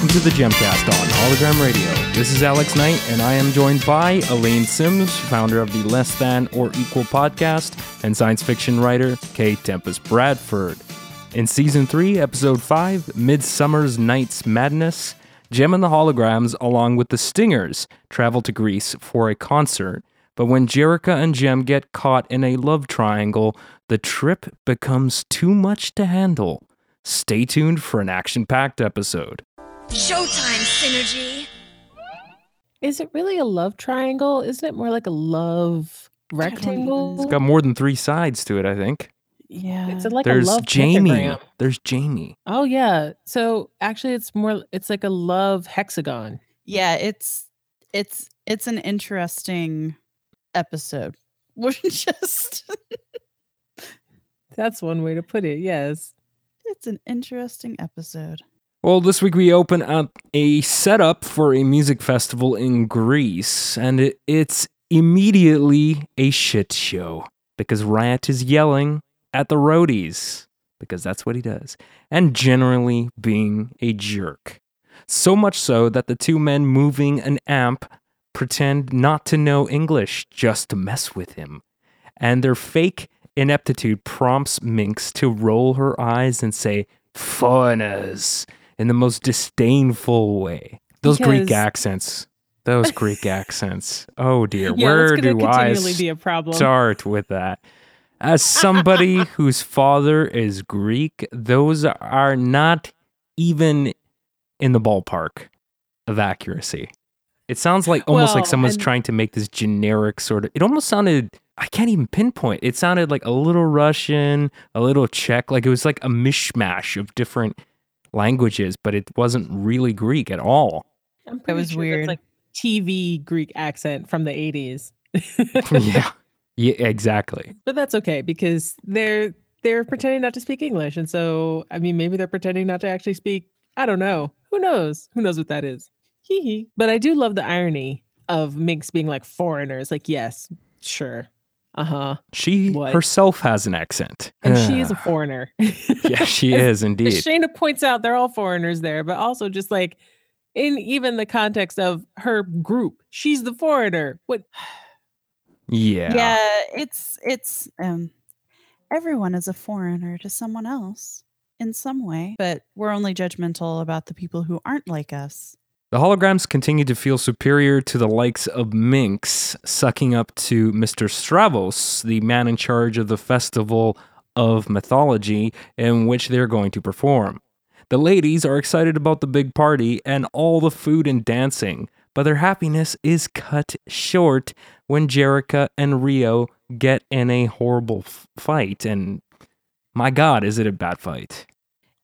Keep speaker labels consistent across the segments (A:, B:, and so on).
A: welcome to the Gemcast on Hologram Radio. This is Alex Knight, and I am joined by Elaine Sims, founder of the Less Than or Equal podcast, and science fiction writer Kay Tempest Bradford. In season 3, episode 5, Midsummer's Night's Madness, Jem and the Holograms, along with the Stingers, travel to Greece for a concert. But when Jerrica and Jem get caught in a love triangle, the trip becomes too much to handle. Stay tuned for an action packed episode.
B: Showtime synergy.
C: Is it really a love triangle? Isn't it more like a love rectangle?
A: It's got more than three sides to it, I think.
C: yeah. It's like
A: There's
C: a love
A: Jamie.
C: pentagram.
A: There's Jamie.
C: Oh yeah. So actually it's more it's like a love hexagon.
D: Yeah, it's it's it's an interesting episode. We're just
C: That's one way to put it. Yes.
D: it's an interesting episode.
A: Well, this week we open up a setup for a music festival in Greece, and it, it's immediately a shit show because Riot is yelling at the roadies because that's what he does, and generally being a jerk. So much so that the two men moving an amp pretend not to know English just to mess with him. And their fake ineptitude prompts Minx to roll her eyes and say, foreigners, in the most disdainful way. Those Greek accents. Those Greek accents. Oh dear.
C: yeah,
A: Where do I
C: continually be a problem.
A: start with that? As somebody whose father is Greek, those are not even in the ballpark of accuracy. It sounds like almost like someone's
C: and-
A: trying to make this generic sort of. It almost sounded. I can't even pinpoint. It sounded like a little Russian, a little Czech. Like it was like a mishmash of different languages, but it wasn't really Greek at all.
C: I'm
D: was
C: sure
D: weird.
C: That's like TV Greek accent from the 80s.
A: yeah. Yeah, exactly.
C: But that's okay because they're they're pretending not to speak English. And so I mean maybe they're pretending not to actually speak. I don't know. Who knows? Who knows what that is? Hee hee. But I do love the irony of Minx being like foreigners. Like, yes, sure. Uh-huh.
A: She
C: What?
A: herself has an accent.
C: And she is a foreigner.
A: Yeah, she
C: As-
A: is
C: As
A: indeed.
C: Shana points out, they're all foreigners there, but also just like in even the context of her group, she's the foreigner. What
A: Yeah.
D: Yeah, it's it's um everyone is a foreigner to someone else in some way, but we're only judgmental about the people who aren't like us.
A: The holograms continue to feel superior to the likes of Minx, sucking up to Mr. Stravos, the man in charge of the festival of mythology in which they're going to perform. The ladies are excited about the big party and all the food and dancing, but their happiness is cut short when Jerrica and Rio get in a horrible f- fight. And my God, is it a bad fight?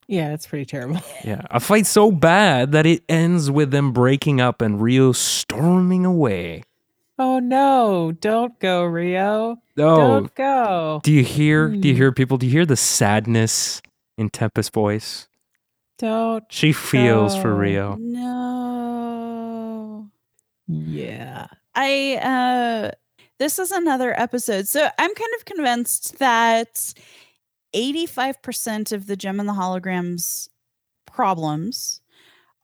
C: Yeah, it's pretty terrible.
A: Yeah, a fight so bad that it ends with them breaking up and Rio storming away.
C: Oh no, don't go, Rio.
A: Oh,
C: Don't go.
A: do you hear? Do you
C: Hmm.
A: hear people? Do you hear the sadness in Tempest's voice?
C: Don't.
A: She feels for
C: Oh.
A: Rio.
D: No.
C: Yeah.
D: I uh this is another episode. So I'm kind of convinced that 85% of the Jem and the holograms problems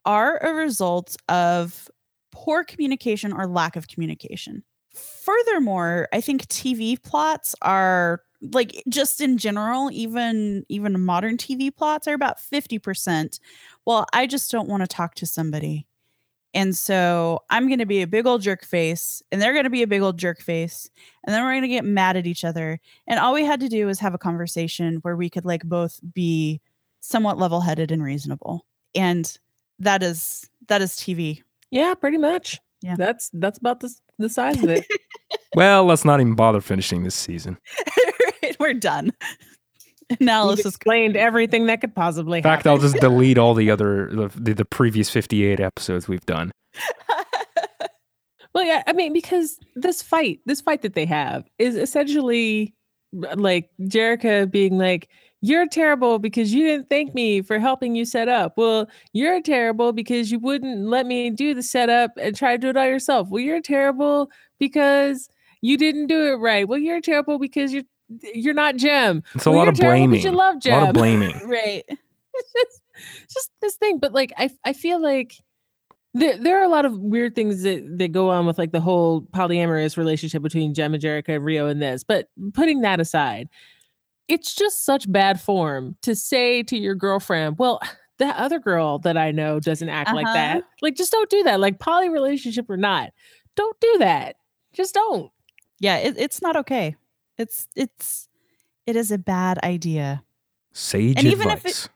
D: are a result of poor communication or lack of communication. Furthermore, I think TV plots are like just in general, even even modern TV plots are about 50%. Well, I just don't want to talk to somebody. And so I'm going to be a big old jerk face, and they're going to be a big old jerk face, and then we're going to get mad at each other. And all we had to do was have a conversation where we could like both be somewhat level-headed and reasonable. And that is that is TV.
C: Yeah, pretty much.
D: Yeah.
C: That's that's about the the size of it.
A: Well, let's not even bother finishing this season.
D: we're done.
C: We've
D: Analysis.
C: explained everything that could possibly
A: In fact,
C: happen.
A: I'll just delete all the other the, the, the previous fifty-eight episodes we've done.
C: Well, yeah, I mean, because this fight, this fight that they have is essentially like Jerrica being like, You're terrible because you didn't thank me for helping you set up. Well, you're terrible because you wouldn't let me do the setup and try to do it all yourself. Well, you're terrible because you didn't do it right. Well, you're terrible because you're you're not Jem.
A: It's a
C: Well,
A: lot
C: you're
A: of
C: terrible 'cause
A: blaming.
C: You love
A: A lot of blaming.
D: right.
C: It's just- just this thing. But like, I I feel like there there are a lot of weird things that that go on with like the whole polyamorous relationship between Jem and Jerrica and Rio and this. But putting that aside, it's just such bad form to say to your girlfriend, well. That other girl that I know doesn't act like
D: Uh-huh.
C: that. Like, just don't do that. Like, poly relationship or not, don't do that. Just don't.
D: Yeah, it, it's not okay. It's it's it is a bad idea.
A: Sage
D: And even if
A: advice.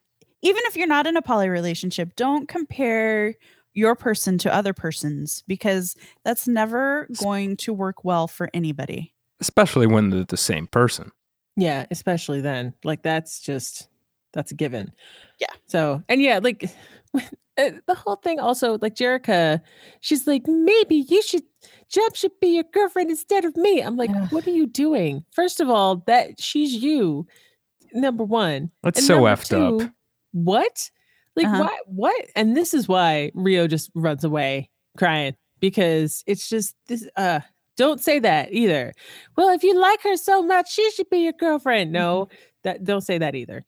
D: Even if you're not in a poly relationship, don't compare your person to other persons because that's never going to work well for anybody.
A: Especially when they're the same person.
C: Yeah, especially then. Like that's just that's a given.
D: Yeah.
C: So and yeah, like the whole thing also like Jerrica, she's like maybe you should Jem should be your girlfriend instead of me. I'm like,
D: Ugh.
C: what are you doing? First of all, that she's you. Number one.
A: That's
C: And
A: so effed up.
C: What? Like
D: Uh-huh.
C: what? What? And this is why Rio just runs away crying because it's just this. Uh, don't say that either. Well, if you like her so much, she should be your girlfriend. No,
D: Mm-hmm.
C: that don't say that either.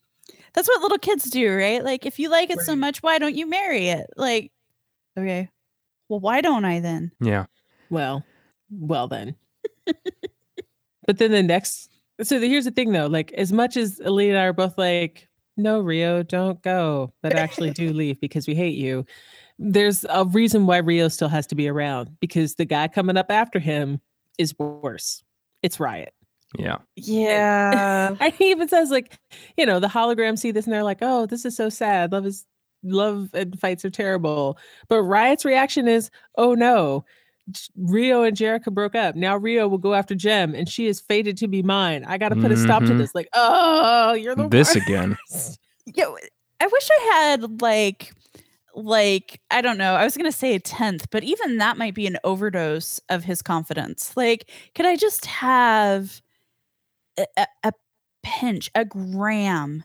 D: That's what little kids do, right? Like if you like it so much, why don't you marry it? Like okay. Well, why don't I then?
A: Yeah.
C: Well, well then. but then the next. So the, here's the thing, though. Like as much as Elite and I are both like, no, Rio, don't go, but actually do leave because we hate you. There's a reason why Rio still has to be around because the guy coming up after him is worse. It's Riot.
A: Yeah.
D: Yeah.
C: And he even says, like, you know, the holograms see this and they're like, oh, this is so sad. Love is love and fights are terrible. But Riot's reaction is, oh no. Rio and Jerrica broke up. Now Rio will go after Jem and she is fated to be mine. I got to put a stop to
A: Mhm.
C: this. Like, oh, you're the
A: This
C: worst.
A: again.
D: yeah, w- I wish I had like like I don't know. I was going to say a tenth, but even that might be an overdose of his confidence. Like could I just have a, a, pinch, a gram,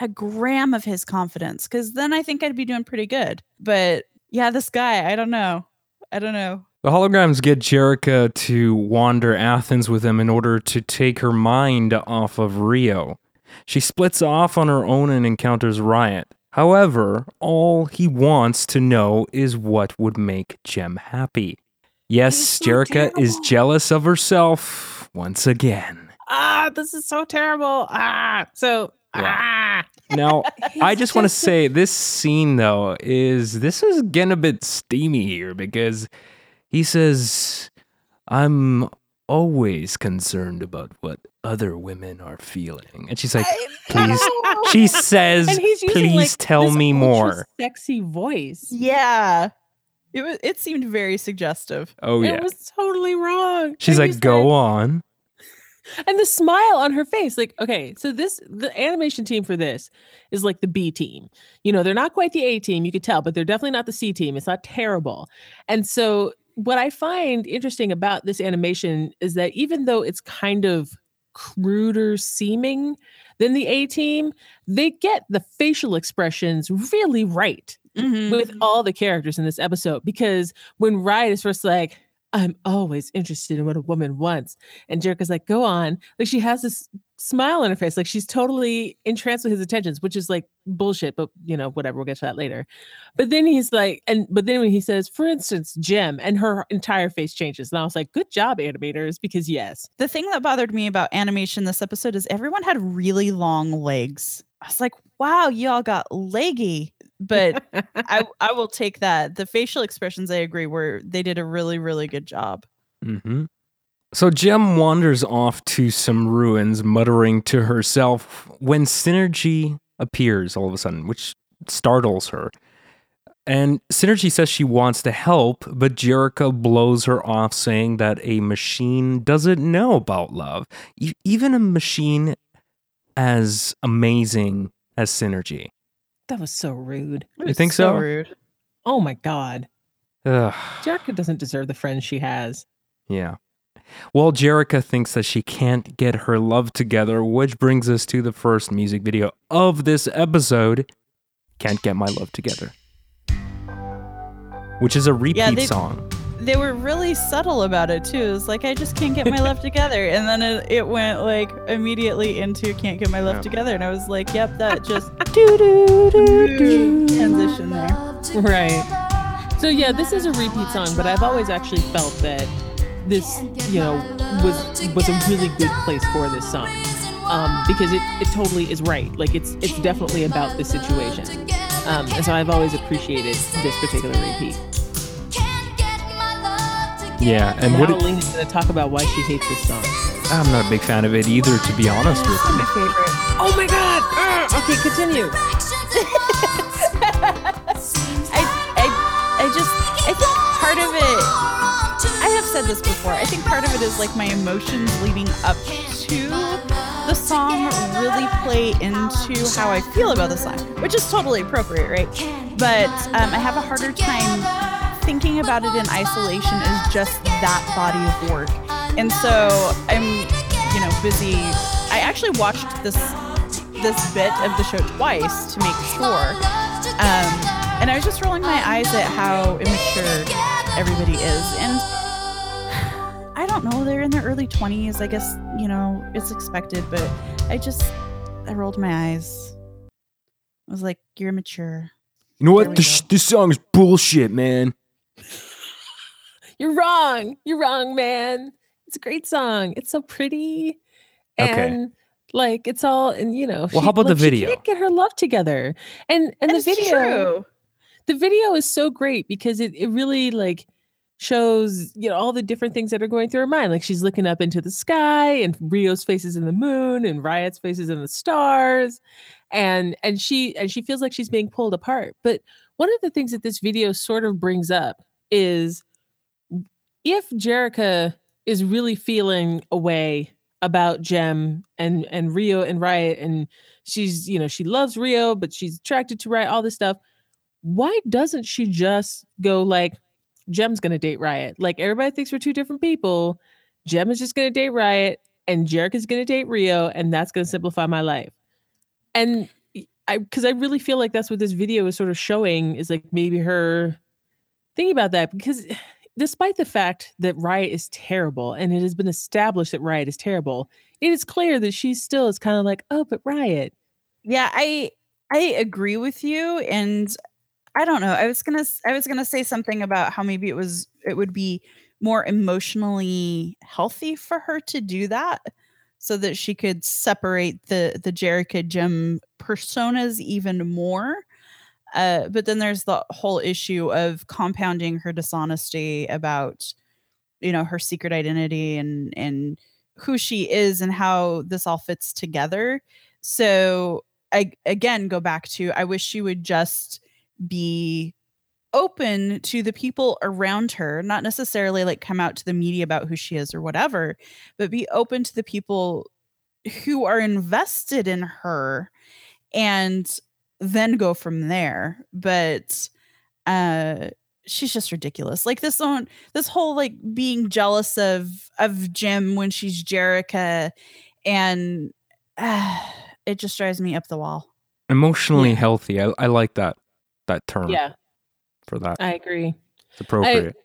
D: a gram of his confidence cuz then I think I'd be doing pretty good. But yeah, this guy, I don't know. I don't know.
A: The holograms get Jerrica to wander Athens with them in order to take her mind off of Rio. She splits off on her own and encounters Riot. However, all he wants to know is what would make Jem happy. Yes, Jerrica is jealous of herself once again.
C: Ah, this is so terrible. Ah, so ah.
A: Now, I just want to say this scene though is this is getting a bit steamy here because he says, "I'm always concerned about what other women are feeling," and she's like, "Please." She says,
C: And he's using,
A: "Please
C: like,
A: tell
C: this
A: me more."
C: Sexy voice.
D: Yeah. It was it seemed very suggestive.
A: Oh yeah.
C: It was totally wrong.
A: She's
C: And
A: like,
C: he's
A: "Go on."
C: And the smile on her face like okay so this the animation team for this is like the b team you know they're not quite the a team you could tell but they're definitely not the c team it's not terrible and so what i find interesting about this animation is that even though it's kind of cruder seeming than the a team they get the facial expressions really right
D: Mhm.
C: with all the characters in this episode because when Riot is first like, I'm always interested in what a woman wants. And Jerrica's like, go on. Like she has this smile on her face. Like she's totally entranced with his attentions, which is like bullshit, but you know, whatever. We'll get to that later. But then he's like, and but then when he says, for instance, Jem, and her entire face changes. And I was like, good job, animators, because yes.
D: The thing that bothered me about animation this episode is everyone had really long legs. I was like, wow, y'all got leggy. But I, I will take that. The facial expressions, I agree, were they did a really, really good job.
A: hmm So Jem wanders off to some ruins, muttering to herself when Synergy appears all of a sudden, which startles her. And Synergy says she wants to help, but Jerrica blows her off, saying that a machine doesn't know about love. E- even a machine as amazing as Synergy.
C: That was so rude.
D: It
A: You think so?
D: rude.
C: Oh my God.
A: Ugh.
C: Jerrica doesn't deserve the friends she has.
A: Yeah. Well, Jerrica thinks that she can't get her love together, which brings us to the first music video of this episode Can't Get My Love Together, which is a repeat
D: they-
A: song.
D: They were really subtle about it too. It was like I just can't get my left together, and then it, it went like immediately into can't get my left
A: Yeah.
D: together, and I was like, yep, that just do do do do transition there.
C: Right. So yeah, this is a repeat song, but I've always actually felt that this, you know, was was a really good place for this song. Um, because it, it totally is right. Like it's it's definitely about the situation. Um, and so I've always appreciated this particular repeat.
A: Yeah, and
C: now
A: what it,
C: Elena's gonna talk about why she hates this song.
A: I'm not a big fan of it either, to be honest with you.
C: My favorite. Oh my god! Ugh. okay, continue.
D: I, I, I just, I think part of it, I have said this before, I think part of it is like my emotions leading up to the song really play into how I feel about the song, which is totally appropriate, right? But um, I have a harder time thinking about it in isolation is just that body of work. And so I'm, you know, busy. I actually watched this this bit of the show twice to make sure. Um, and I was just rolling my eyes at how immature everybody is. And I don't know, they're in their early 20s. I guess, you know, it's expected, but I just, I rolled my eyes. I was like, you're mature.
A: You know what? This, this song is bullshit, man.
C: You're wrong. You're wrong, man. It's a great song. It's so pretty.
A: Okay.
C: And like it's all and you know,
A: Well, how about the
C: like, she
A: video?
C: can't get her love together. And and the video
D: true.
C: the video is so great because it, it really like shows you know all the different things that are going through her mind like she's looking up into the sky and rio's face is in the moon and riot's face is in the stars and and she and she feels like she's being pulled apart but one of the things that this video sort of brings up is if Jerrica is really feeling a way about Jem and and Rio and Riot and she's you know she loves Rio but she's attracted to Riot all this stuff why doesn't she just go like Jem's gonna date Riot. Like everybody thinks we're two different people. Jem is just gonna date Riot and Jerrica's gonna date Rio and that's gonna simplify my life. And I because I really feel like that's what this video is sort of showing is like maybe her thinking about that because despite the fact that Riot is terrible and it has been established that Riot is terrible, it is clear that she still is kind of like, oh, but Riot.
D: Yeah, I I agree with you and I don't know. I was to I was to say something about how maybe it was it would be more emotionally healthy for her to do that so that she could separate the the Jerrica Jem personas even more. Uh, but then there's the whole issue of compounding her dishonesty about you know her secret identity and and who she is and how this all fits together. So I again go back to I wish she would just be open to the people around her, not necessarily like come out to the media about who she is or whatever, but be open to the people who are invested in her and then go from there. But uh she's just ridiculous. Like this own this whole like being jealous of of Jem when she's Jerrica and uh, it just drives me up the wall.
A: Emotionally
C: Yeah.
A: healthy. I, I like that that term
C: Yeah,
A: for that.
C: I agree.
A: It's appropriate.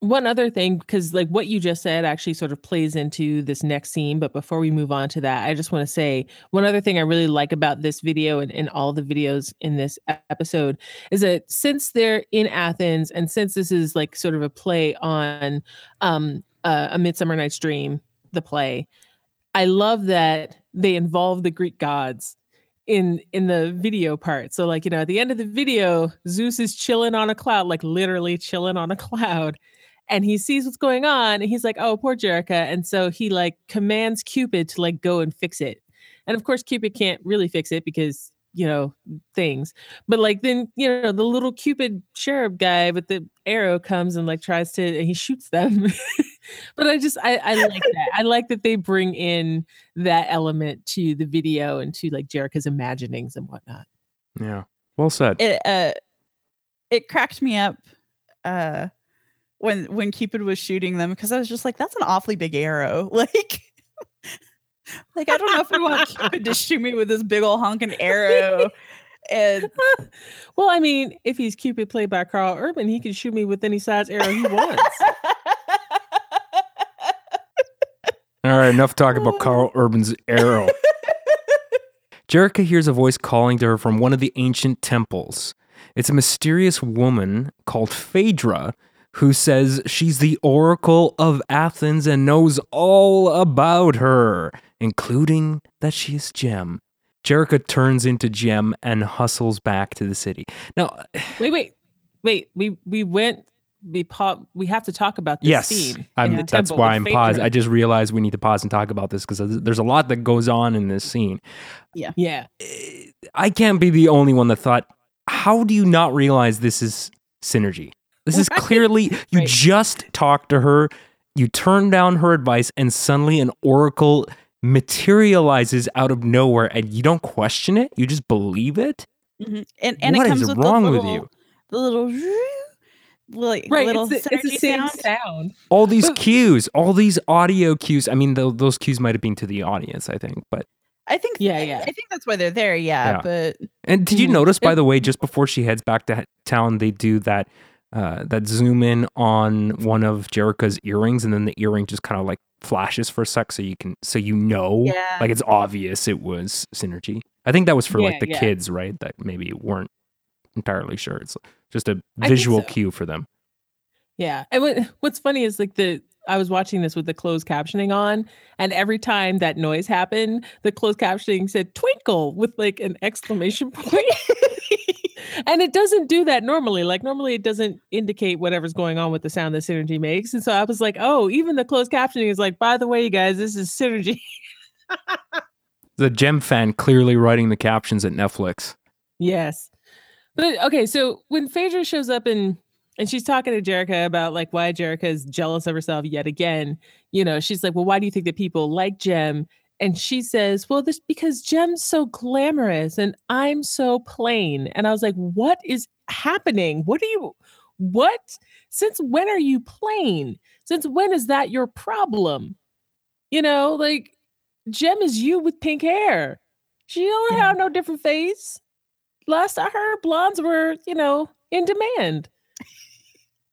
C: One other thing, because like what you just said actually sort of plays into this next scene. But before we move on to that, I just want to say one other thing I really like about this video and, and all the videos in this episode is that since they're in Athens and since this is like sort of a play on um, uh, A Midsummer Night's Dream, the play, I love that they involve the Greek gods in in the video part. So like, you know, at the end of the video, Zeus is chilling on a cloud, like literally chilling on a cloud. And he sees what's going on and he's like, "Oh, poor Jerrica." And so he like commands Cupid to like go and fix it. And of course Cupid can't really fix it because, you know, things. But like then, you know, the little Cupid cherub guy with the arrow comes and like tries to and he shoots them. but I just I, I like that. I like that they bring in that element to the video and to like Jerrica's imaginings and whatnot.
A: yeah. Well said.
D: It uh it cracked me up uh when when Cupid was shooting them because I was just like, that's an awfully big arrow. Like like I don't know if I want Cupid to shoot me with this big old honking arrow. and
C: well, I mean, if he's Cupid played by Karl Urban, he can shoot me with any size arrow he wants.
A: All right, enough talk about Karl Urban's arrow. Jerrica hears a voice calling to her from one of the ancient temples. It's a mysterious woman called Phaedra who says she's the Oracle of Athens and knows all about her, including that she is Jem. Jerrica turns into Jem and hustles back to the city. Now,
C: wait, wait, wait. We we went. We pop. We have to talk about this
A: yes,
C: scene.
A: I'm, that's why I'm paused. I just realized we need to pause and talk about this because there's a lot that goes on in this scene.
C: Yeah, yeah.
A: Eh, I can't be the only one that thought, how do you not realize this is synergy? This is
C: Right.
A: clearly, you
C: Right.
A: just talked to her, you turn down her advice, and suddenly an oracle materializes out of nowhere and you don't question it. You just believe it.
D: Mhm. and and
A: What
D: it
A: is
D: comes with
A: wrong
D: the
A: with you?
D: the little like
C: Right.
D: little
C: it's, the, it's the same
D: sound.
C: sound.
A: All these cues, all these audio cues. I mean, tho- those cues might have been to the audience, I think, but
D: I think
C: Yeah,
D: I-
C: yeah.
D: I think that's why they're there. Yeah,
A: Yeah.
D: but
A: And did you
C: Mhm.
A: notice, by the way, just before she heads back to town, they do that uh, that zoom in on one of Jerrica's earrings, and then the earring just kind of like flashes for a sec, so you can so you know,
D: Yeah.
A: like it's obvious it was synergy. I think that was for
C: Yeah,
A: like the
C: yeah.
A: kids, right? That maybe weren't entirely sure. It's just a visual
C: so.
A: cue for them.
C: Yeah. And what, what's funny is like the I was watching this with the closed captioning on, and every time that noise happened, the closed captioning said twinkle with like an exclamation point. And it doesn't do that normally. Like normally it doesn't indicate whatever's going on with the sound that synergy makes. And so I was like, oh, even the closed captioning is like, by the way, you guys, this is synergy.
A: The Jem fan clearly writing the captions at Netflix.
C: Yes. But okay, so when Phaedra shows up and and she's talking to Jerrica about like why Jerrica is jealous of herself yet again, you know, she's like, "Well, why do you think that people like Jem?" And she says, "Well, this because Jem's so glamorous and I'm so plain." And I was like, "What is happening? What are you what? Since when are you plain? Since when is that your problem?" You know, like Jem is you with pink hair. She don't have no different face last I heard, blondes were, you know, in demand.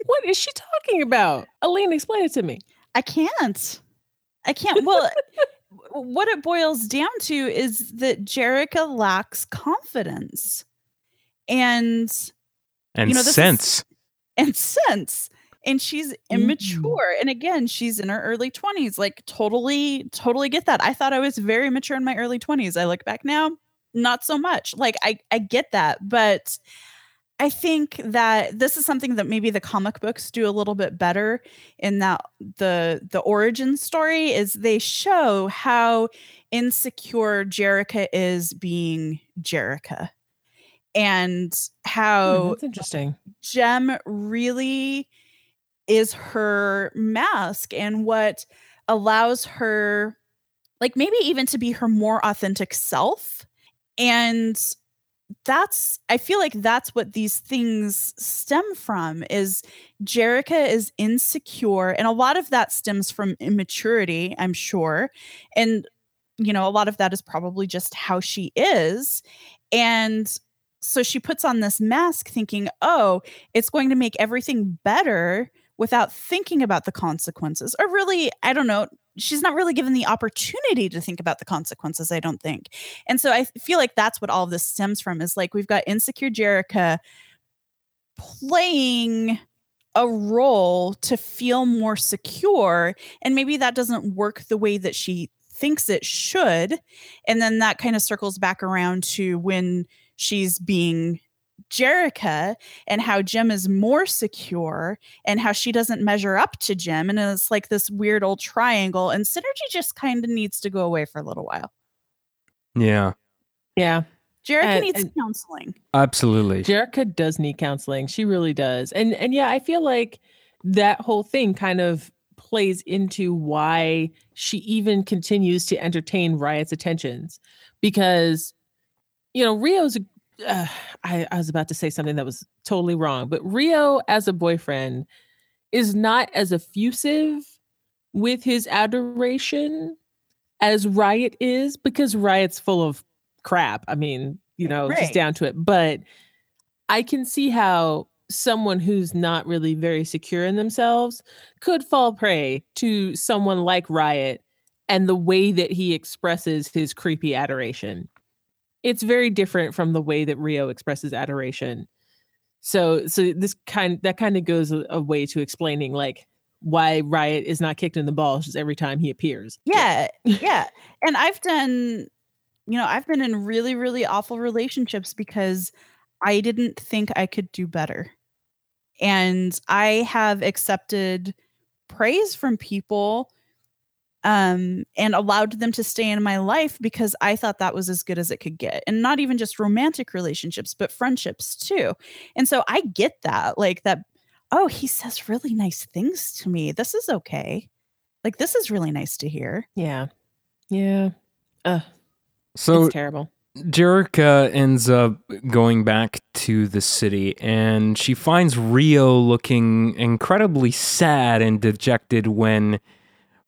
C: what is she talking about? Aline, explain it to me.
D: I can't. I can't. Well, eh, what it boils down to is that Jerrica lacks confidence and
A: And
D: You know, this is-
A: sense.
D: and sense. And she's mm-hmm. immature. And again, she's in her early 20s. Like, totally, totally get that. I thought I was very mature in my early 20s. I look back now, not so much. Like, I, I get that. But I think that this is something that maybe the comic books do a little bit better in that the the origin story is they show how insecure Jerrica is being Jerrica and how hmm,
C: that's interesting.
D: Jem really is her mask and what allows her, like, maybe even to be her more authentic self. And that's, I feel like that's what these things stem from is Jerrica is insecure. And a lot of that stems from immaturity, I'm sure. And, you know, a lot of that is probably just how she is. And so she puts on this mask thinking, oh, it's going to make everything better without thinking about the consequences. Or really, I don't know, she's not really given the opportunity to think about the consequences, I don't think. And so I feel like that's what all of this stems from is like we've got insecure Jerrica playing a role to feel more secure. And maybe that doesn't work the way that she thinks it should. And then that kind of circles back around to when she's being Jerrica and how Jem is more secure and how she doesn't measure up to Jem. And it's like this weird old triangle. And synergy just kind of needs to go away for a little while.
A: Yeah,
C: Yeah.
D: Jerrica
C: And-
D: needs
C: and-
D: counseling.
A: absolutely.
C: Jerrica does need counseling. She really does. And and yeah, I feel like that whole thing kind of plays into why she even continues to entertain Riot's attentions because you know, Rio's uh, I, I was about to say something that was totally wrong, but Rio as a boyfriend is not as effusive with his adoration as Riot is because Riot's full of crap. I mean, you know,
D: Right.
C: just down to it. But I can see how someone who's not really very secure in themselves could fall prey to someone like Riot and the way that he expresses his creepy adoration. It's very different from the way that Rio expresses adoration. So so this kind that kind of goes a, a way to explaining like why Riot is not kicked in the balls just every time he appears.
D: Yeah, yeah. And I've done, you know, I've been in really, really awful relationships because I didn't think I could do better. And I have accepted praise from people um and allowed them to stay in my life because I thought that was as good as it could get. And not even just romantic relationships, but friendships too. And so I get that like that oh, he says really nice things to me. This is okay. Like this is really nice to hear.
C: Yeah. Yeah. Uh,
A: So
C: it's terrible.
A: Jerrica ends up going back to the city and she finds Rio looking incredibly sad and dejected when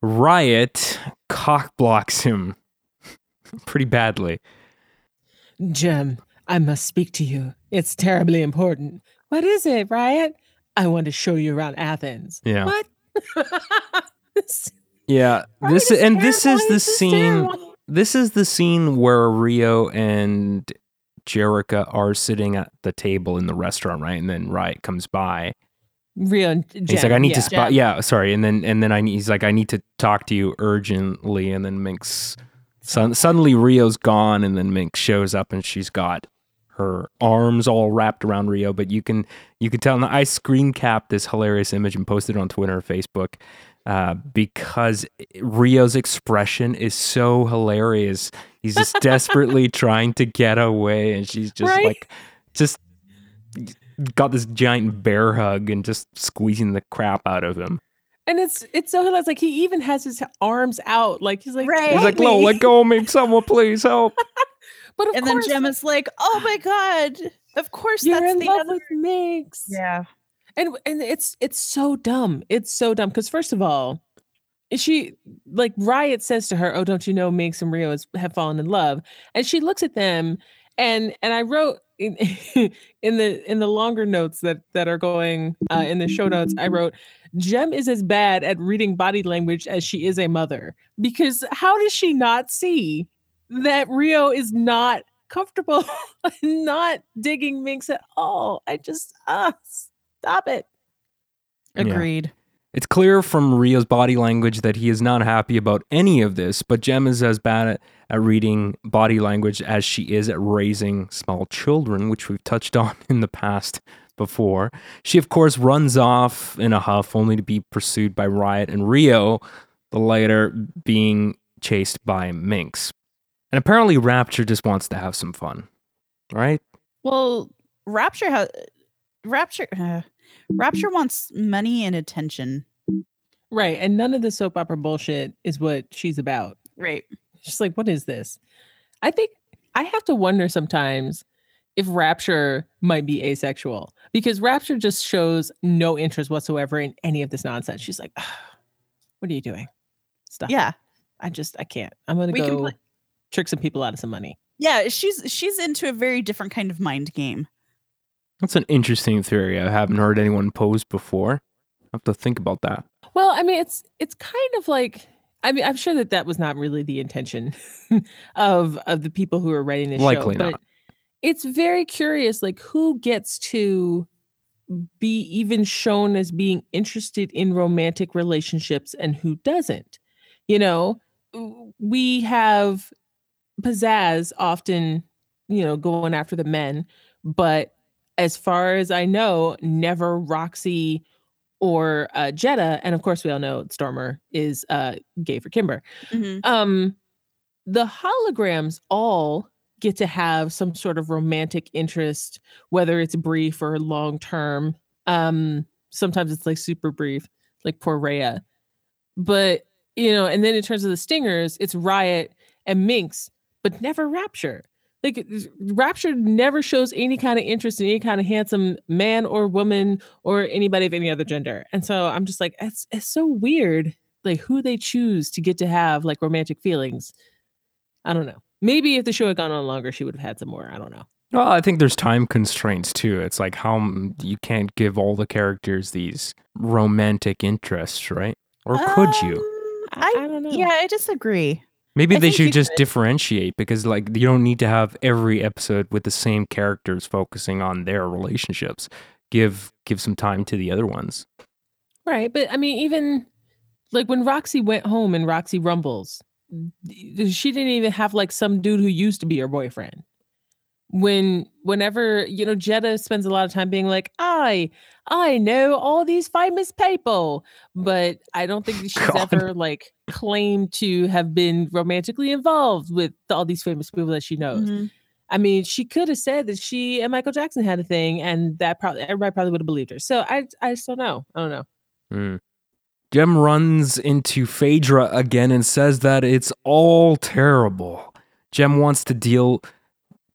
A: Riot cock blocks him pretty badly.
C: Jem, I must speak to you. It's terribly important. What is it, Riot? I want to show you around Athens.
A: Yeah.
C: What? This-
A: Yeah,
C: Riot
A: this
C: is
A: and this is the
C: This
A: scene
C: terrible.
A: this is the scene where Rio and Jerrica are sitting at the table in the restaurant, right? And then Riot comes by.
C: Rio and Jem,
A: He's like, I need
C: yeah.
A: to spot. Yeah, sorry. And then and then I need, he's like, I need to talk to you urgently. And then Minx, son, suddenly Rio's gone, and then Minx shows up, and she's got her arms all wrapped around Rio. But you can you can tell. And I screen capped this hilarious image and posted it on Twitter or Facebook uh, because Rio's expression is so hilarious. He's just desperately trying to get away, and she's just
C: Right?
A: like, just got this giant bear hug and just squeezing the crap out of him.
C: And it's it's so hilarious. Like he even has his arms out. Like he's like,
D: Right.
A: He's like, "Lo,
C: me."
A: let go of me! Someone, please help!"
C: But of
D: and then
C: course,
D: Jem is like, "Oh my god! Of course,
C: you're
D: that's
C: in
D: the
C: love
D: other."
C: with Minx.
D: Yeah,
C: and and it's it's so dumb. It's so dumb because first of all, she like Riot says to her, "Oh, don't you know Minx and Rio has, have fallen in love?" And she looks at them, and and I wrote in, in the in the longer notes that that are going uh, in the show notes. I wrote, "Jem is as bad at reading body language as she is a mother because how does she not see that Rio is not?" comfortable not digging Minx at all i just ah stop it
A: Yeah.
D: agreed.
A: It's clear from Rio's body language that he is not happy about any of this, but Jem is as bad at, at reading body language as she is at raising small children, which we've touched on in the past before. She, of course, runs off in a huff, only to be pursued by Riot and Rio, the latter being chased by Minx. And apparently, Rapture just wants to have some fun, right?
D: Well, Rapture has Rapture. Uh, Rapture wants money and attention.
C: right and none of the soap opera bullshit is what she's about
D: Right.
C: She's like what is this i think i have to wonder sometimes if rapture might be asexual because rapture just shows no interest whatsoever in any of this nonsense she's like what are you doing stop it.
D: Yeah.
C: i just i can't i'm gonna
D: We can
C: go
D: play-
C: trick some people out of some money
D: Yeah. She's she's into a very different kind of mind game.
A: That's an interesting theory. I haven't heard anyone pose before. I have to think about that.
C: Well, I mean, it's it's kind of like I mean, I'm sure that that was not really the intention of of the people who are writing this
A: Likely
C: show, but
A: not.
C: it's very curious, like who gets to be even shown as being interested in romantic relationships and who doesn't. You know, we have pizzazz often, you know, going after the men, but as far as I know, never Roxy or uh, Jetta, and of course we all know Stormer is uh, gay for Kimber.
D: Mhm.
C: Um, the holograms all get to have some sort of romantic interest, whether it's brief or long term. Um, sometimes it's like super brief, like poor Raya. But you know, and then in terms of the stingers, it's Riot and Minx, but never Rapture. Like Rapture never shows any kind of interest in any kind of handsome man or woman or anybody of any other gender. And so I'm just like, it's it's so weird, like who they choose to get to have like romantic feelings. I don't know. Maybe if the show had gone on longer, she would have had some more. I don't know.
A: Well, I think there's time constraints too. It's like how you can't give all the characters these romantic interests, right? Or could you?
D: Um,
C: I,
D: I,
C: I don't know.
D: yeah, I disagree.
A: Maybe
D: I
A: they should just
D: could.
A: differentiate because like you don't need to have every episode with the same characters focusing on their relationships. Give give some time to the other ones.
C: Right. But I mean, even like when Roxy went home and Roxy Rumbles, she didn't even have like some dude who used to be her boyfriend. When whenever, you know, Jetta spends a lot of time being like, I I know all these famous people, but I don't think she's
A: God.
C: ever like claimed to have been romantically involved with all these famous people that she knows.
D: Mhm.
C: I mean, she could have said that she and Michael Jackson had a thing, and that probably everybody probably would have believed her. So I I just don't know. I don't know.
A: Hmm. Jem runs into Phaedra again and says that it's all terrible. Jem wants to deal.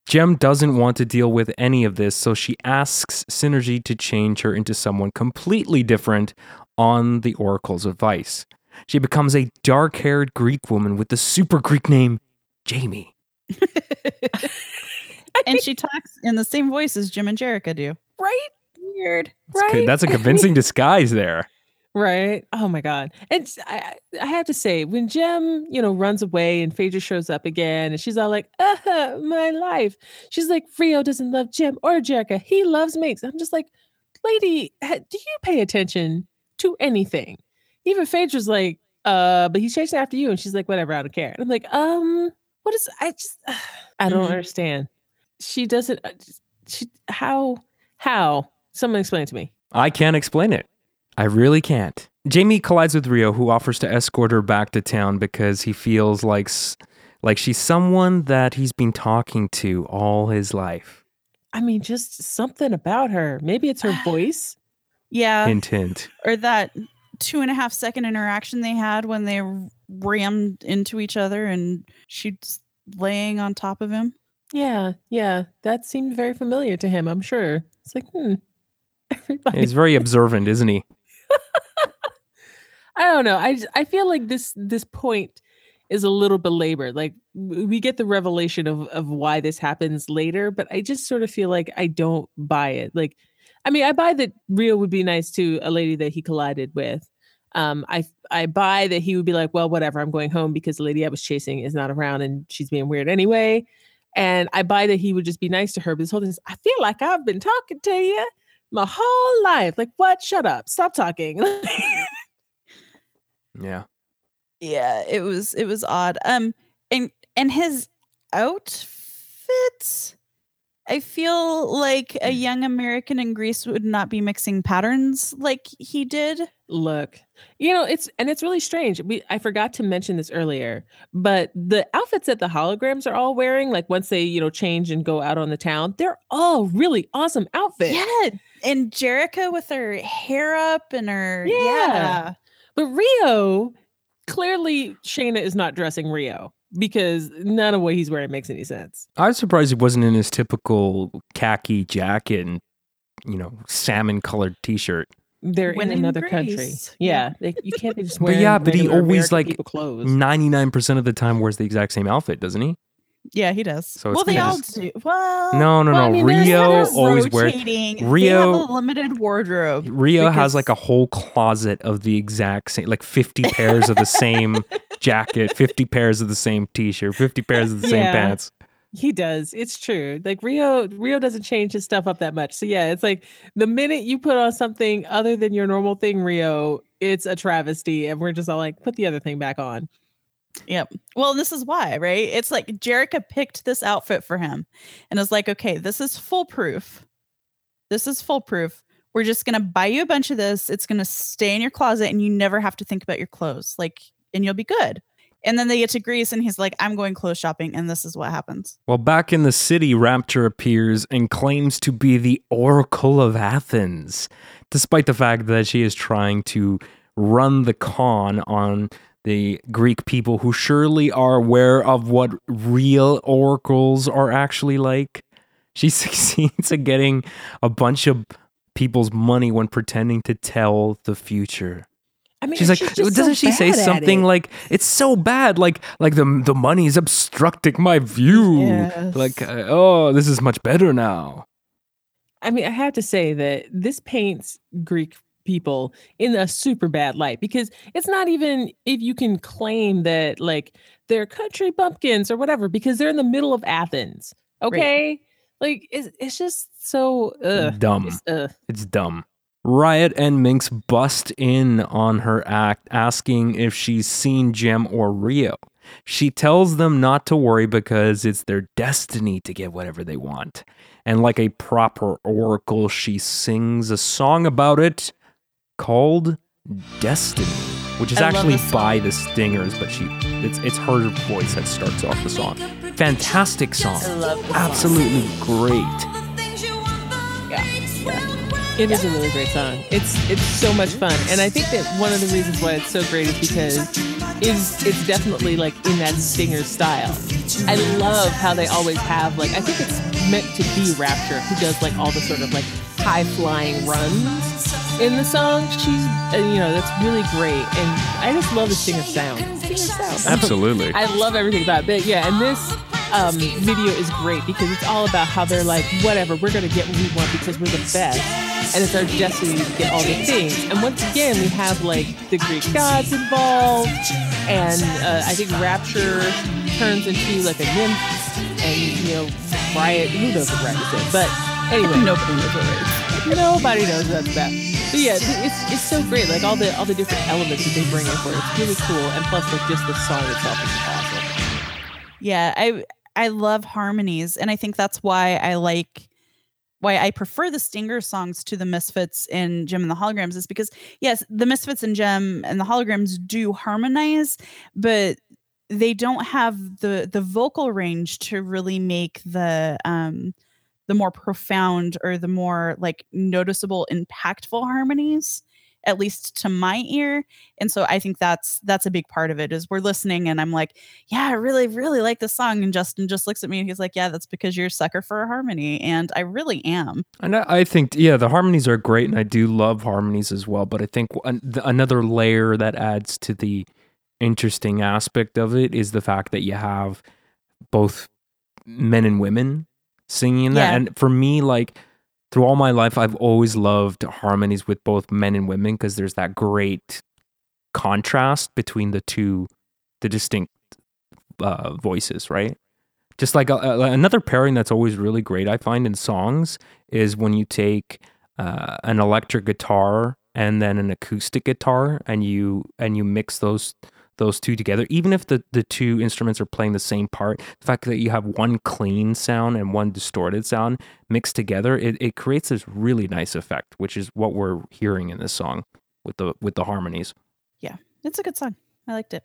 A: Jem doesn't want to deal with any of this, so she asks Synergy to change her into someone completely different on the Oracle's advice. She becomes a dark haired Greek woman with the super Greek name Jamie.
D: and she talks in the same voice as Jem and Jerrica do.
C: Right?
D: Weird.
A: That's, co-
C: Right?
A: that's a convincing disguise there.
C: Right. Oh my God. And I, I have to say, when Jem, you know, runs away and Phaedra shows up again and she's all like, uh, my life. She's like, Rio doesn't love Jem or Jerica. He loves Minx. I'm just like, lady, do you pay attention to anything? Even Phaedra's like, uh, but he's chasing after you. And she's like, whatever, I don't care. And I'm like, um, what is, I just, I don't
D: Mhm.
C: understand. She doesn't, uh, she, how, how? Someone explain it to me.
A: I can't explain it. I really can't. Jamie collides with Rio, who offers to escort her back to town because he feels like like she's someone that he's been talking to all his life.
C: I mean, just something about her. Maybe it's her voice.
D: Yeah.
A: hint, hint.
D: or that two and a half second interaction they had when they rammed into each other and she's laying on top of him.
C: Yeah, yeah. That seemed very familiar to him, I'm sure. It's like, hmm. Everybody.
A: He's very observant, isn't he?
C: I don't know. I I feel like this this point is a little belabored. Like we get the revelation of of why this happens later, but I just sort of feel like I don't buy it. Like, I mean, I buy that Rio would be nice to a lady that he collided with. Um, I I buy that he would be like, well, whatever, I'm going home because the lady I was chasing is not around and she's being weird anyway. And I buy that he would just be nice to her. But this whole thing is, I feel like I've been talking to you my whole life. Like, what? Shut up. Stop talking.
A: Yeah.
D: Yeah, it was it was odd. Um and and his outfit I feel like a young American in Greece would not be mixing patterns like he did.
C: Look, you know, it's and it's really strange. We I forgot to mention this earlier, but the outfits that the holograms are all wearing, like once they, you know, change and go out on the town, they're all really awesome outfits.
D: Yeah. And Jerrica with her hair up and her
C: Yeah.
D: yeah.
C: But Rio, clearly Shana is not dressing Rio because none of what he's wearing makes any sense.
A: I was surprised he wasn't in his typical khaki jacket and, you know, salmon colored t shirt.
C: They're
D: When
C: in
D: in
C: another country.
D: Grace.
C: Yeah. They, you can't be just
A: But yeah, but he always,
C: American
A: like,
C: clothes.
A: 99% of the time wears the exact same outfit, doesn't he?
D: Yeah, he does.
A: So
D: well, they
A: kinda
D: all
A: just-
D: do. Well,
A: No, no,
C: well, I
A: no.
C: mean,
A: Rio always wears.
D: rotating. They
A: Rio-
D: have a limited wardrobe.
A: Rio has like a whole closet of the exact same, like 50 pairs of the same jacket, 50 pairs of the same t shirt, 50 pairs of the same
C: Yeah.
A: pants.
C: He does. It's true. Like Rio, Rio doesn't change his stuff up that much. So yeah, it's like the minute you put on something other than your normal thing, Rio, it's a travesty, and we're just all like, put the other thing back on.
D: Yep. Well, this is why, right? It's like Jerrica picked this outfit for him and is like, okay, this is foolproof. This is foolproof. We're just to buy you a bunch of this. It's to stay in your closet and you never have to think about your clothes. Like, and you'll be good. And then they get to Greece and he's like, I'm going clothes shopping. And this is what happens.
A: Well, back in the city, Rapture appears and claims to be the Oracle of Athens, despite the fact that she is trying to run the con on the Greek people who surely are aware of what real oracles are actually like. She succeeds at getting a bunch of people's money when pretending to tell the future.
C: I mean,
A: She's like,
C: just
A: doesn't she say something
C: it.
A: like, "It's so bad, like, like the the money is obstructing my view."
C: Yes.
A: Like, uh, oh, this is much better now.
C: I mean, I have to say that this paints Greek people in a super bad light because it's not even if you can claim that like they're country bumpkins or whatever because they're in the middle of Athens. Okay, like it's it's just so ugh,
A: Dumb.
C: it's, ugh.
A: It's dumb. Riot and Minx bust in on her act, asking if she's seen Jem or Rio. She tells them not to worry because it's their destiny to get whatever they want. And like a proper oracle, she sings a song about it called Destiny, which is
D: I
A: actually by the Stingers, but she it's it's her voice that starts off the song. Fantastic song.
D: I love this song.
A: Absolutely great.
C: It is a really great song. It's it's so much fun, and I think that one of the reasons why it's so great is because is it's definitely like in that Stinger style. I love how they always have like I think it's meant to be Rapture who does like all the sort of like high flying runs in the song. She's uh, you know that's really great, and I just love the Stinger sound. Stinger sound.
A: Absolutely.
C: I love everything about it. But yeah, and this um, video is great because it's all about how they're like, whatever, we're going to get what we want because we're the best. And it's our destiny to get all the things. And once again, we have like the Greek gods involved. And uh, I think Rapture turns into like a nymph. And, you know, Riot, who knows what Riot is. But anyway.
D: Nobody knows what it is.
C: Nobody knows what that's about. But yeah, it's it's so great. Like all the all the different elements that they bring in for it. It's really cool. And plus like just the song itself is awesome.
D: Yeah, I I love harmonies, and I think that's why I like why I prefer the Stinger songs to the Misfits and Jem and the Holograms is because yes, the Misfits and Jem and the Holograms do harmonize, but they don't have the the vocal range to really make the um the more profound or the more like noticeable impactful harmonies at least to my ear and so i think that's that's a big part of it is we're listening and i'm like yeah i really really like the song and justin just looks at me and he's like yeah that's because you're a sucker for a harmony and i really am
A: And I think, yeah, the harmonies are great, and I do love harmonies as well. But I think an- another layer that adds to the interesting aspect of it is the fact that you have both men and women singing that.
D: Yeah.
A: And for me, like through all my life, I've always loved harmonies with both men and women because there's that great contrast between the two, the distinct uh, voices, right? Just like a, a- another pairing that's always really great, I find in songs, is when you take uh, an electric guitar and then an acoustic guitar, and you and you mix those those two together. Even if the the two instruments are playing the same part, the fact that you have one clean sound and one distorted sound mixed together, it, it creates this really nice effect, which is what we're hearing in this song with the with the harmonies. Yeah.
D: It's a good song i liked it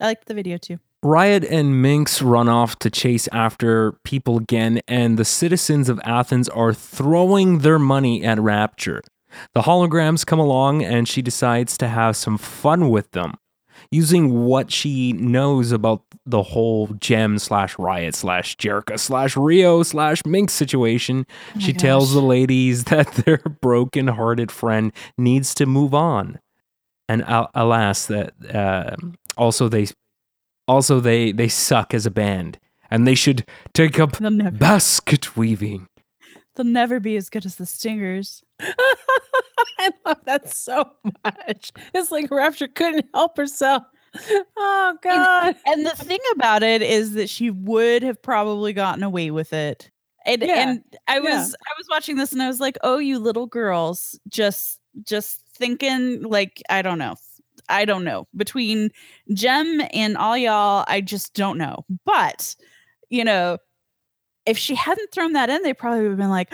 D: i liked the video too
A: Riot and Minx run off to chase after people again, and the citizens of Athens are throwing their money at Rapture. The holograms come along, and she decides to have some fun with them. Using what she knows about the whole Jem slash riot slash Jerica slash Rio slash Minx situation.
D: my
A: she tells the ladies that their broken hearted friend needs to move on. And al- alas, that uh, also they also they they suck as a band and they should take up basket weaving
D: they'll never be as good as the stingers
C: I love that so much. It's like Rapture couldn't help herself. Oh God.
D: and the thing about it is that she would have probably gotten away with it and
C: Yeah,
D: and i was
C: yeah.
D: i was watching this and i was like oh you little girls just just thinking like i don't know i don't know between jem and all y'all i just don't know but you know if she hadn't thrown that in they probably would have been like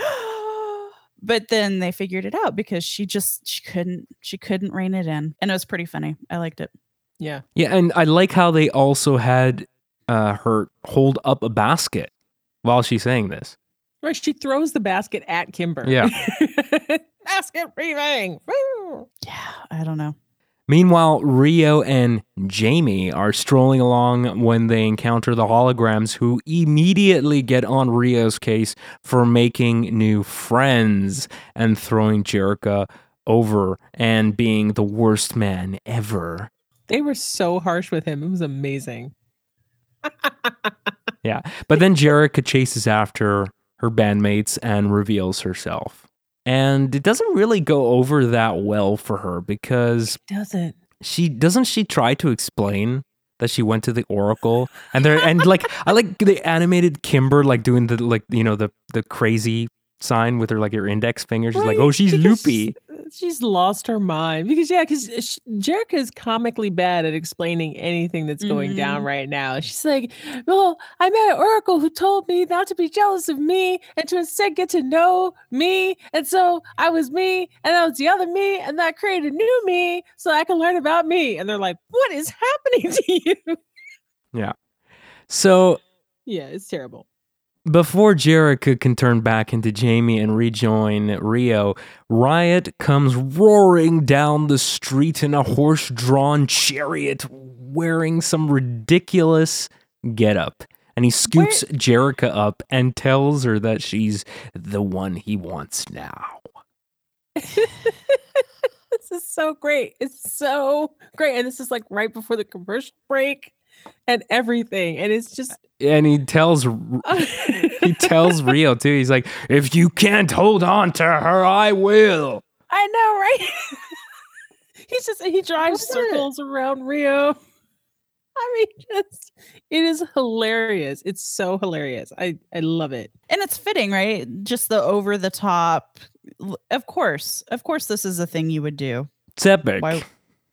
D: but then they figured it out because she just she couldn't she couldn't rein it in and it was pretty funny i liked it
C: Yeah.
A: yeah and i like how they also had uh, her hold up a basket while she's saying this
C: Right. She throws the basket at Kimber.
A: Yeah.
C: basket weaving. Woo!
D: yeah i don't know
A: Meanwhile, Rio and Jamie are strolling along when they encounter the holograms, who immediately get on Rio's case for making new friends and throwing Jerica over and being the worst man ever.
C: They were so harsh with him. It was amazing.
A: Yeah. But then Jerica chases after her bandmates and reveals herself. And it doesn't really go over that well for her because
C: Doesn't.
A: she doesn't she try to explain that she went to the oracle? And there and like I like the animated Kimber like doing the like you know the the crazy sign with her like her index finger she's like oh she's loopy
C: She's lost her mind because yeah, because Jerica is comically bad at explaining anything that's going down
D: Mhm.
C: right now. She's like, "Well, I met an oracle who told me not to be jealous of me and to instead get to know me, and so I was me, and that was the other me, and that created a new me, so I can learn about me." And they're like, "What is happening to you?" Yeah.
A: So
C: yeah, it's terrible.
A: Before Jerica can turn back into Jamie and rejoin Rio, Riot comes roaring down the street in a horse drawn chariot wearing some ridiculous getup. And he scoops Jerica up and tells her that she's the one he wants now.
C: this is so great. It's so great. And this is like right before the commercial break and everything. And it's just
A: And he tells he tells Rio too. He's like, "If you can't hold on to her, I will."
C: I know, right? He's just he drives
D: What is it?
C: circles around Rio. I mean, just it is hilarious. It's so hilarious. I I love it.
D: and it's fitting, right? Just the over the top. Of course, of course, this is a thing you would do.
A: It's epic.
D: Why?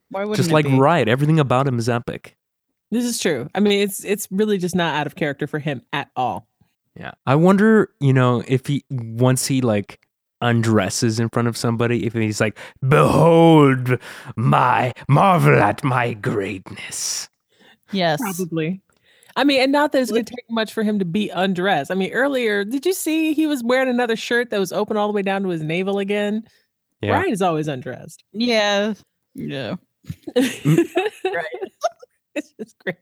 D: Why would
A: Just like Riot, everything about him is epic.
C: This is true. I mean, it's it's really just not out of character for him at all.
A: Yeah. I wonder, you know, if he once he like undresses in front of somebody, if he's like, Behold my marvel at my greatness.
D: Yes.
C: Probably. I mean, and not that it's going to take much for him to be undressed. I mean, earlier, did you see he was wearing another shirt that was open all the way down to his navel again?
A: Yeah.
C: Ryan is always undressed.
D: Yeah. Yeah.
C: right. It's just great.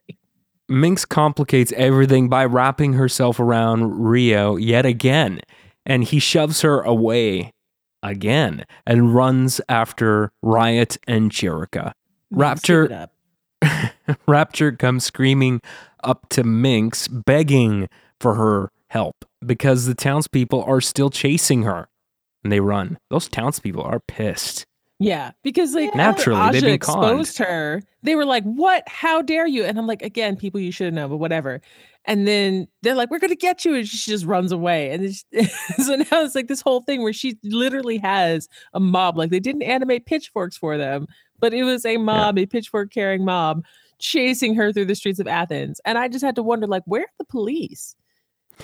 A: Minx complicates everything by wrapping herself around Rio yet again, and he shoves her away again and runs after Riot and Jerica. Rapture-
C: Step it up.
A: Rapture comes screaming up to Minx, begging for her help because the townspeople are still chasing her. And they run. Those townspeople are pissed.
C: Yeah, because like
D: Yeah.
A: Naturally,
C: Aja
A: been
C: exposed her, they were like, "What? How dare you?" And I'm like, "Again, people you should know, but whatever." And then they're like, "We're gonna get you," and she just runs away. And so now it's like this whole thing where she literally has a mob. Like they didn't animate pitchforks for them, but it was a mob, a pitchfork carrying mob, chasing her through the streets of Athens. And I just had to wonder, like, where are the police?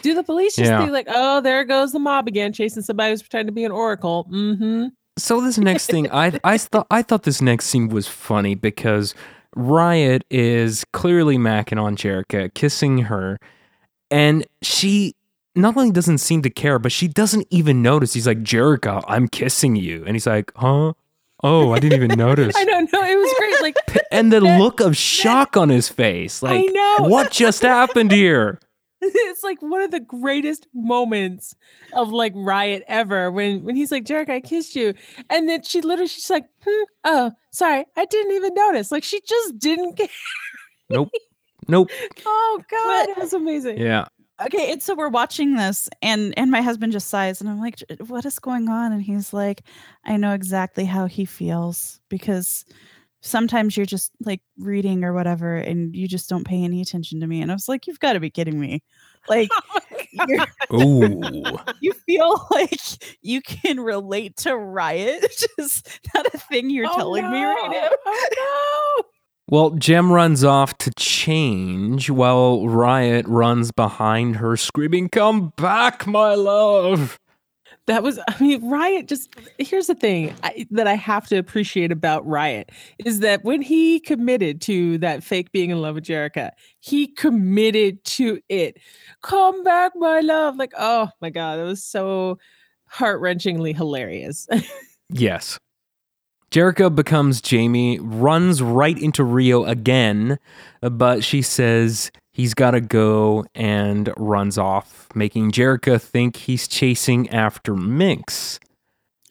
C: Do the police just
A: Yeah.
C: think like, "Oh, there goes the mob again, chasing somebody who's pretending to be an oracle"? Mm-hmm.
A: So this next thing, I I thought I thought this next scene was funny because Riot is clearly macking on Jerica, kissing her, and she not only doesn't seem to care, but she doesn't even notice. He's like, Jerica, I'm kissing you, and he's like, huh? Oh, I didn't even notice.
C: I don't know. It was great. Like
A: And the look of shock on his face,
C: I
A: like,
C: know.
A: what just happened here?
C: It's like one of the greatest moments of like riot ever when when he's like Jerica I kissed you. And then she literally she's like hmm, oh sorry I didn't even notice. Like she just didn't care.
A: Nope, nope.
C: oh god
D: But-
C: it was amazing.
A: Yeah,
D: Okay, and so we're watching this, and and my husband just sighs, and I'm like, "What is going on?" And he's like, "I know exactly how he feels because sometimes you're just like reading or whatever, and you just don't pay any attention to me." And I was like, "You've got to be kidding me! Like, oh
A: you're,
D: you feel like you can relate to Riot? just not a thing you're
C: Oh,
D: telling me right now."
C: oh no.
A: Well, Jem runs off to change while Riot runs behind her, screaming, Come back, my love.
C: That was I mean riot just here's the thing I, that I have to appreciate about riot is that when he committed to that fake being in love with Jerica he committed to it come back my love like oh my god it was so heart-wrenchingly hilarious
A: Yes. Jerica becomes Jamie, runs right into Rio again, but she says he's got to go and runs off, making Jerica think he's chasing after Minx.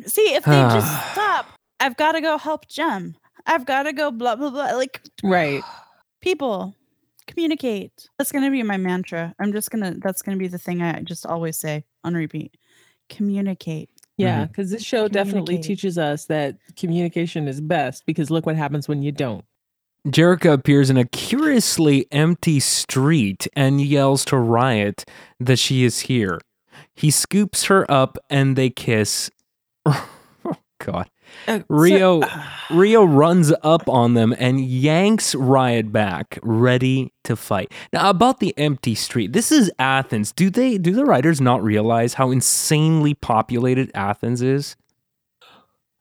D: See, if they just stop I've got to go help Jem. I've got to go blah blah blah. Like
C: Right.
D: people communicate. That's gonna be my mantra. I'm just gonna. That's gonna be the thing I just always say on repeat. Communicate.
C: Yeah, because this show definitely teaches us that communication is best because look what happens when you don't.
A: Jerica appears in a curiously empty street and yells to Riot that she is here. He scoops her up and they kiss. oh, God.
C: Uh, so-
A: Rio Rio runs up on them and yanks Riot back, ready to fight. Now about the empty street. This is Athens. Do they do the writers not realize how insanely populated Athens is?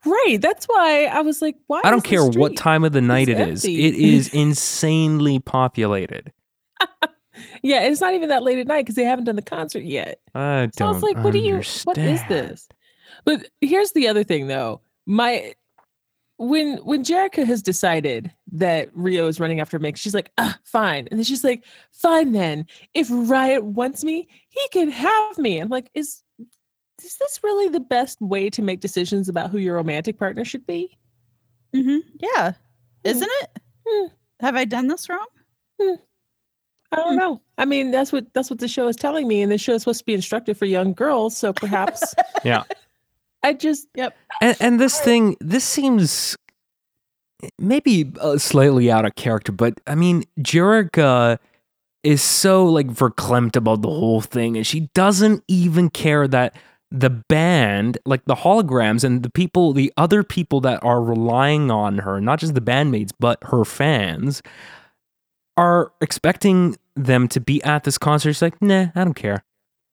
C: Right. That's why I was like, why?
A: I don't
C: is
A: care what time of the night it is.
C: empty.
A: It is insanely populated.
C: Yeah, it's not even that late at night because they haven't done the concert yet.
A: I don't So
C: it's like, what do you? What is this? But here's the other thing, though. My when when Jerica has decided that Rio is running after Mick, she's like, ah, fine, and then she's like, fine then. If Riot wants me, he can have me. I'm like, is is this really the best way to make decisions about who your romantic partner should be?
D: Mm-hmm. Yeah, isn't it?
C: Hmm.
D: Have I done this wrong?
C: I don't
D: Hmm.
C: know. I mean, that's what that's what the show is telling me, and the show is supposed to be instructive for young girls. So perhaps,
A: Yeah.
C: I just
A: And, and this thing, this seems maybe uh, slightly out of character, but I mean, Jerica is so like verklempt about the whole thing, and she doesn't even care that the band, like the holograms and the people, the other people that are relying on her, not just the bandmates, but her fans, are expecting them to be at this concert. She's like, nah, I don't care.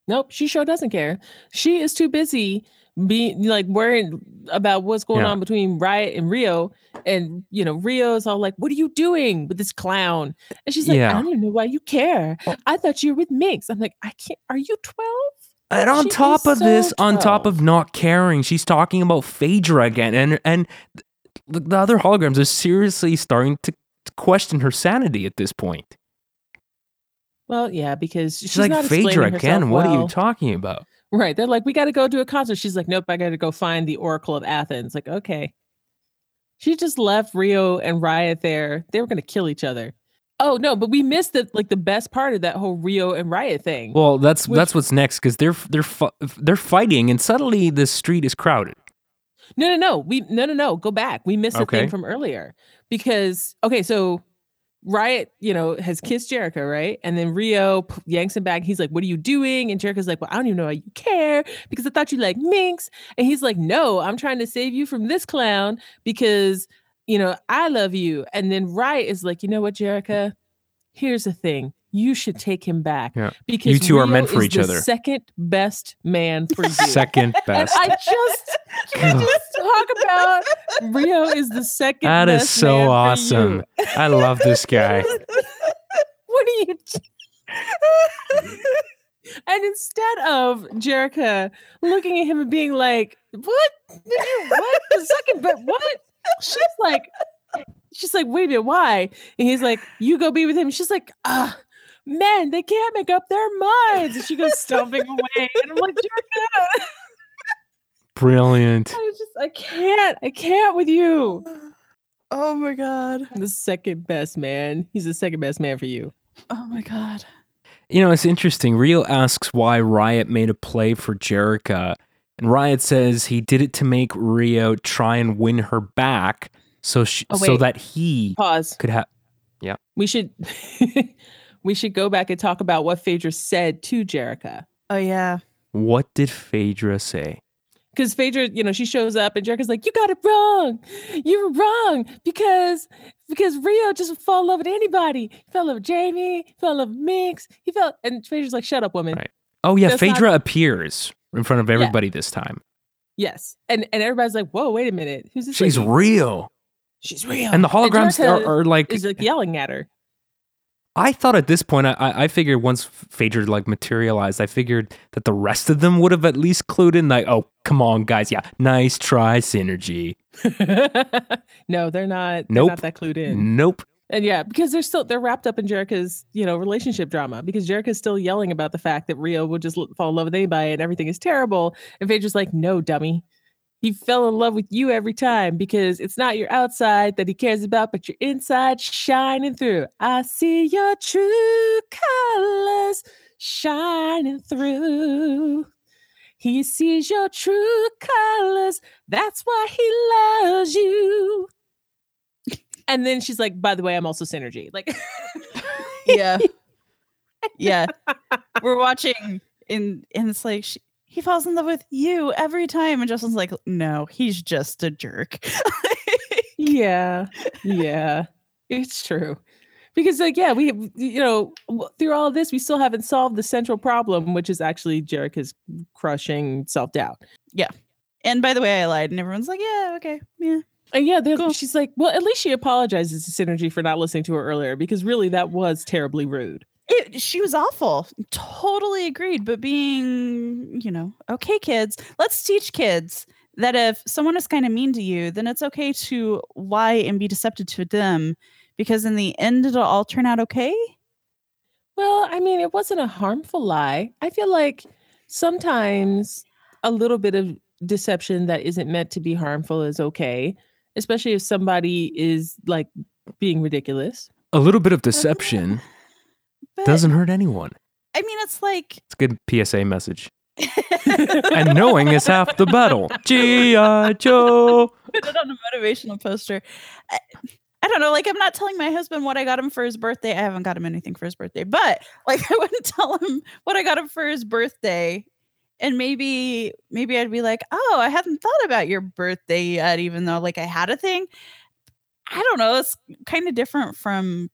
C: Nope, she sure doesn't care. She is too busy being like worrying about what's going
A: Yeah.
C: on between Riot and Rio. And you know, Rio's all like, What are you doing with this clown? And she's like,
A: Yeah.
C: I don't even know why you care. Oh. I thought you were with Minx. I'm like, I can't are you 12?
A: And on
C: She
A: top of
C: so
A: this, on top of not caring, she's talking about Phaedra again, and and the, the other holograms are seriously starting to, question her sanity at this point.
C: Well, yeah, because she's,
A: She's, like
C: not
A: Phaedra again.
C: herself
A: What are you talking about?
C: Right. They're like, we got to go to a concert. She's like, nope, I got to go find the Oracle of Athens. Like, okay. She just left Rio and Riot there. They were going to kill each other. Oh no, but we missed the like the best part of that whole Rio and Riot thing.
A: Well, that's
C: Which-
A: that's what's next because they're they're fu- they're fighting, and suddenly the street is crowded.
C: no, no, no. We no, no, no. Go back. We missed
A: Okay.
C: thing from earlier because okay, so Riot, you know, has kissed Jerica, right? And then Rio yanks him back. He's like, "What are you doing?" And Jerica's like, "Well, I don't even know why you care because I thought you like Minx." And he's like, "No, I'm trying to save you from this clown because you know I love you." And then Riot is like, "You know what, Jerica? Here's the thing." You should take him back
A: Yeah.
C: because
A: You two are meant for each
C: the
A: other.
C: Second best man for you.
A: Second
C: And
A: best.
C: I just can we just talk about Rio is the second.
A: That is so awesome. I love this guy.
C: What are you? and instead of Jerica looking at him and being like, "What? Did you what? The second, but what?" She's like, she's like, "Wait a minute, why?" And he's like, "You go be with him." She's like, "Ah." men, they can't make up their minds. And she goes stomping away. And I'm like, Jerica,
A: Brilliant.
C: I was just, I can't, I can't with you.
D: Oh my god.
C: The second best man. He's the second best man for you.
D: Oh my god.
A: You know, it's interesting. Rio asks why Riot made a play for Jerica, and Riot says he did it to make Rio try and win her back, so she,
C: Oh,
A: so that he
C: Pause.
A: could have. Yeah.
C: We should we should go back and talk about what Phaedra said to Jerica.
D: Oh yeah.
A: What did Phaedra say?
C: Because Phaedra, you know, she shows up and Jerica's like, You got it wrong. You were wrong because because Rio just fell in love with anybody. He fell in love with Jamie, he fell in love with Minx. He fell and Phaedra's like, Shut up, woman.
A: Right. Oh yeah,
C: That's not-
A: Phaedra appears in front of everybody this time.
C: Yes. And and everybody's like, Whoa, wait a minute. Who's this?
A: She's
C: lady?"
A: real,
C: She's real.
A: and the holograms
C: Jerica
A: are, are like.
C: is like yelling at her.
A: I thought at this point, I- I, figured once Phaedra like materialized, I figured that the rest of them would have at least clued in, like, oh, come on, guys, yeah, nice try, synergy.
C: no, they're not. They're
A: Nope.
C: not that clued in.
A: Nope.
C: And yeah, because they're still they're wrapped up in Jerica's you know relationship drama because Jerica's still yelling about the fact that Rio will just fall in love with anybody and everything is terrible. And Phaedra's like, no, dummy, he fell in love with you every time because it's not your outside that he cares about, but your inside shining through. I see your true colors shining through. He sees your true colors. That's why he loves you. And then she's like, by the way, I'm also Synergy. Like,
D: yeah yeah we're watching and and it's like she, he falls in love with you every time and justin's like no he's just a jerk
C: yeah, yeah, it's true. Because, like, yeah, we, you know, through all of this, we still haven't solved the central problem, which is actually Jerica's crushing self doubt. Yeah.
D: And by the way i lied and everyone's like yeah okay yeah
C: And yeah,
D: Cool.
C: she's like, well, at least she apologizes to Synergy for not listening to her earlier because really that was terribly rude.
D: it, she was awful totally agreed but being you know okay kids let's teach kids that if someone is kind of mean to you then it's okay to lie and be deceptive to them because in the end it'll all turn out okay
C: Well, I mean, it wasn't a harmful lie. I feel like sometimes a little bit of deception that isn't meant to be harmful is okay, especially if somebody is like being ridiculous.
A: A little bit of deception
D: but
A: doesn't hurt anyone.
D: i mean it's like
A: It's a good PSA message. And knowing is half the battle. G.I. Joe.
D: put it on a motivational poster. I, I don't know. Like, I'm not telling my husband what I got him for his birthday. I haven't got him anything for his birthday, but like, I wouldn't tell him what I got him for his birthday. And maybe, maybe I'd be like, oh, I hadn't thought about your birthday yet, even though like I had a thing. I don't know. It's kind of different from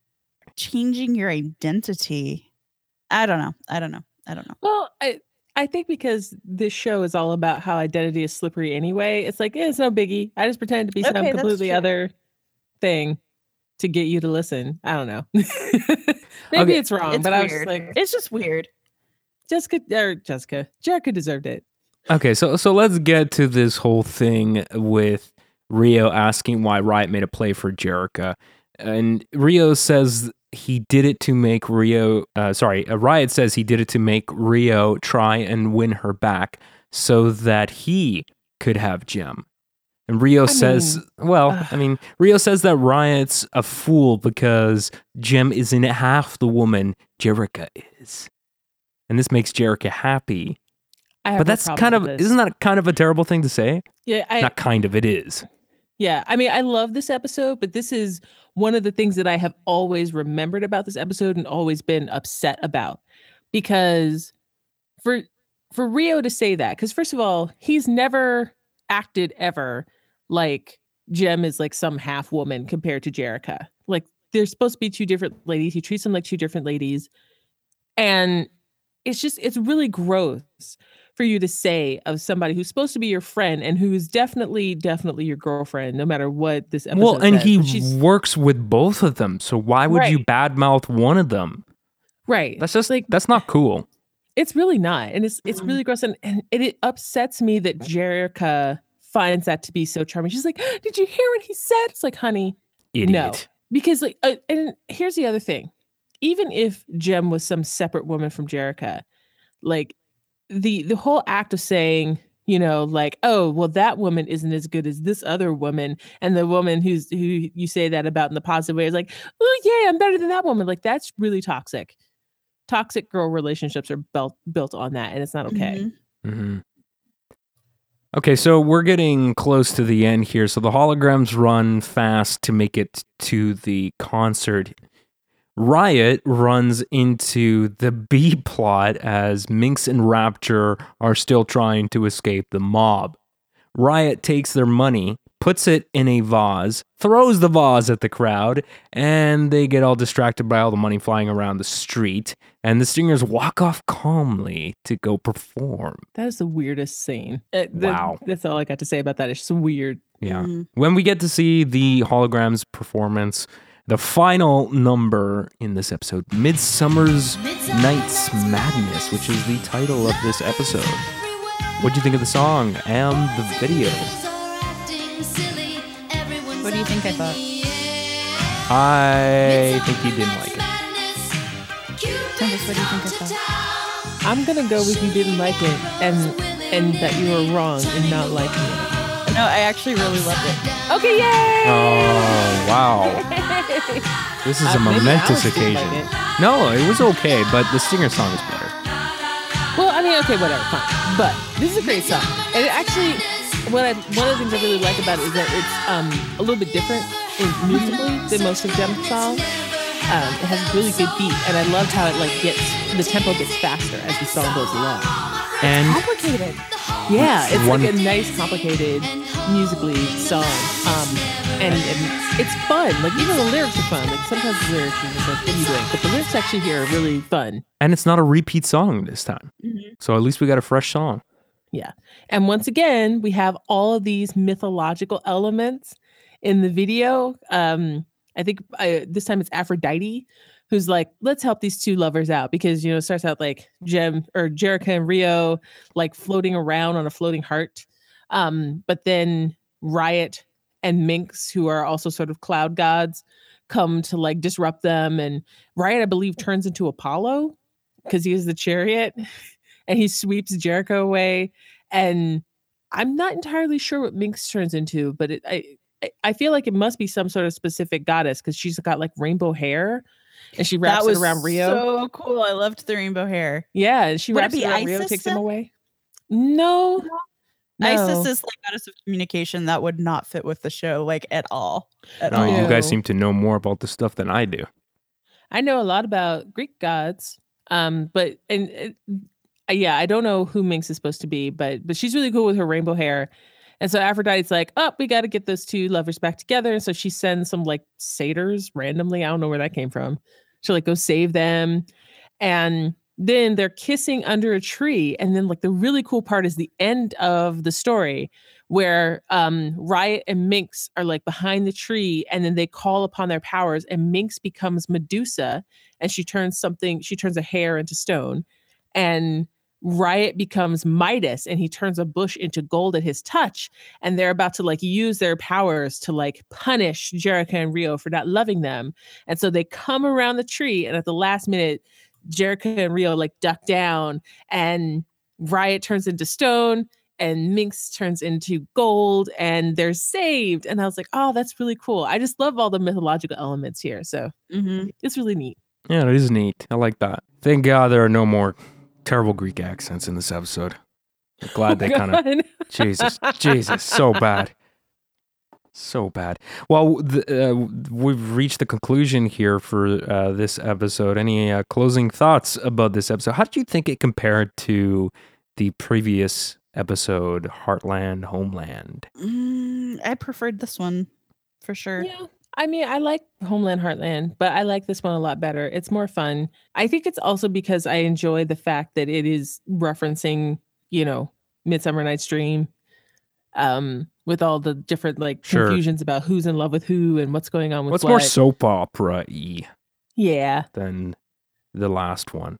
D: changing your identity. I don't know. I don't know. I don't know.
C: Well, I I think because this show is all about how identity is slippery anyway, it's like, yeah, it's no biggie. I just pretend to be some
D: Okay,
C: completely other thing to get you to listen. I don't know. Maybe
A: Okay.
C: it's wrong,
D: It's
C: but I was like,
D: It's just weird.
C: Jessica or Jessica, Jerica deserved it.
A: Okay, so so let's get to this whole thing with Rio asking why Riot made a play for Jerica. And Rio says he did it to make Rio uh, sorry, uh, Riot says he did it to make Rio try and win her back so that he could have Jem. And Rio
C: I
A: says,
C: mean,
A: well. I mean, Rio says that Riot's a fool because Jem isn't half the woman Jerica is. And this makes Jerica happy. But that's kind of isn't that kind of a terrible thing to say?
C: yeah. I,
A: Not kind of, it is.
C: Yeah, I mean, I love this episode, but this is one of the things that I have always remembered about this episode and always been upset about because for for Rio to say that because first of all, he's never acted ever like Jem is like some half woman compared to Jerica. Like they're supposed to be two different ladies. He treats them like two different ladies, and it's just it's really gross for you to say of somebody who's supposed to be your friend and who's definitely definitely your girlfriend no matter what this episode
A: well, and
C: says,
A: he works with both of them. So why would you badmouth one of them?
C: right
A: That's just
C: like
A: that's not cool.
C: it's really not and it's it's really gross and, and it, it upsets me that Jerica finds that to be so charming she's like did you hear what he said it's like honey
A: Idiot.
C: because like uh, and here's the other thing even if jem was some separate woman from jerica like the the whole act of saying you know like oh well that woman isn't as good as this other woman and the woman who's who you say that about in the positive way is like oh yeah i'm better than that woman like that's really toxic toxic girl relationships are built built on that and it's not okay
D: Mhm.
A: hmm Okay, so we're getting close to the end here. So the holograms run fast to make it to the concert. Riot runs into the B plot as Minx and Rapture are still trying to escape the mob. Riot takes their money, puts it in a vase, throws the vase at the crowd, and they get all distracted by all the money flying around the street. And the stingers walk off calmly to go perform.
C: that is the weirdest scene Uh, the-
A: Wow.
C: that's all i got to say about that it's just weird
A: Yeah.
D: Mhm.
A: When we get to see the holograms performance, the final number in this episode, Midsummer's Night's Madness, which is the title of this episode. What do you think of the song and the video?
D: What do you think I thought?
A: I think you didn't like it.
D: Tempest, what do you think I thought?
C: i'm gonna go with you didn't like it and and that you were wrong in not liking it
D: No, I actually really loved it.
C: Okay, yay!
A: Oh, wow. This is a
C: Uh, maybe
A: momentous
C: Alex didn't like
A: occasion.
C: it.
A: No, it was okay, but the singer song is better.
C: Well, I mean, okay, whatever, fine. But this is a great song, and it actually, what I one of the things I really like about it is that it's um a little bit different in musically than most of Jem's songs. Um, it has a really good beat, and I loved how it like gets the tempo gets faster as the song goes along.
A: And
D: Complicated.
C: Yeah, it's
A: One-
C: like a nice, complicated, musically song, um, and, and it's fun. Like even the lyrics are fun. Like sometimes the lyrics are just like, "What are you doing?" But the lyrics actually here are really fun.
A: and it's not a repeat song this time.
D: Mhm.
A: So at least we got a fresh song.
C: Yeah. And once again, we have all of these mythological elements in the video. Um, I think uh, this time it's Aphrodite who's like, let's help these two lovers out because, you know, it starts out like Jem or Jerica and Rio like floating around on a floating heart. Um, but then Riot and Minx, who are also sort of cloud gods, come to like disrupt them. And Riot, I believe, turns into Apollo because he is the chariot and he sweeps Jerica away. And I'm not entirely sure what Minx turns into, but it, I I- I feel like it must be some sort of specific goddess because she's got like rainbow hair, and she wraps
D: that was
C: it around Rio.
D: so cool. I loved the rainbow hair.
C: yeah, and she
D: Would
C: wraps it,
D: be
C: around Rio,
D: Iris
C: takes him
D: then?
C: away. No, no.
D: Iris is like goddess of communication. That would not fit with the show like at all. At
A: Oh,
D: all.
A: you guys seem to know more about this stuff than I do.
C: I know a lot about Greek gods, um, but and uh, yeah, I don't know who Minx is supposed to be, but but she's really cool with her rainbow hair. And so Aphrodite's like, oh, we got to get those two lovers back together. And so she sends some like satyrs randomly. I don't know where that came from. She'll like go save them. And then they're kissing under a tree. And then like the really cool part is the end of the story where um Riot and Minx are like behind the tree and then they call upon their powers and Minx becomes Medusa and she turns something, she turns a hair into stone. And Riot becomes Midas and he turns a bush into gold at his touch. And they're about to like use their powers to like punish jerica and Rio for not loving them. And so they come around the tree and at the last minute, Jerica and Rio like duck down and Riot turns into stone and Minx turns into gold and they're saved. And I was like, oh, that's really cool. I just love all the mythological elements here. So
D: Mhm.
C: it's really neat.
A: Yeah, it is neat. I like that. Thank God there are no more terrible Greek accents in this episode. I'm glad they kind of Jesus, Jesus, so bad. So bad. Well, the, uh, we've reached the conclusion here for uh, this episode. Any uh, closing thoughts about this episode? How did you think it compared to the previous episode, Heartland, Homeland?
D: Mm, I preferred this one for sure.
C: Yeah. I mean, I like Homeland Heartland, but I like this one a lot better. It's more fun. I think it's also because I enjoy the fact that it is referencing, you know, Midsummer Night's Dream, um, with all the different like
A: Sure.
C: confusions about who's in love with who and what's going on with
A: What's
C: what.
A: more soap opera y
C: yeah.
A: than the last one?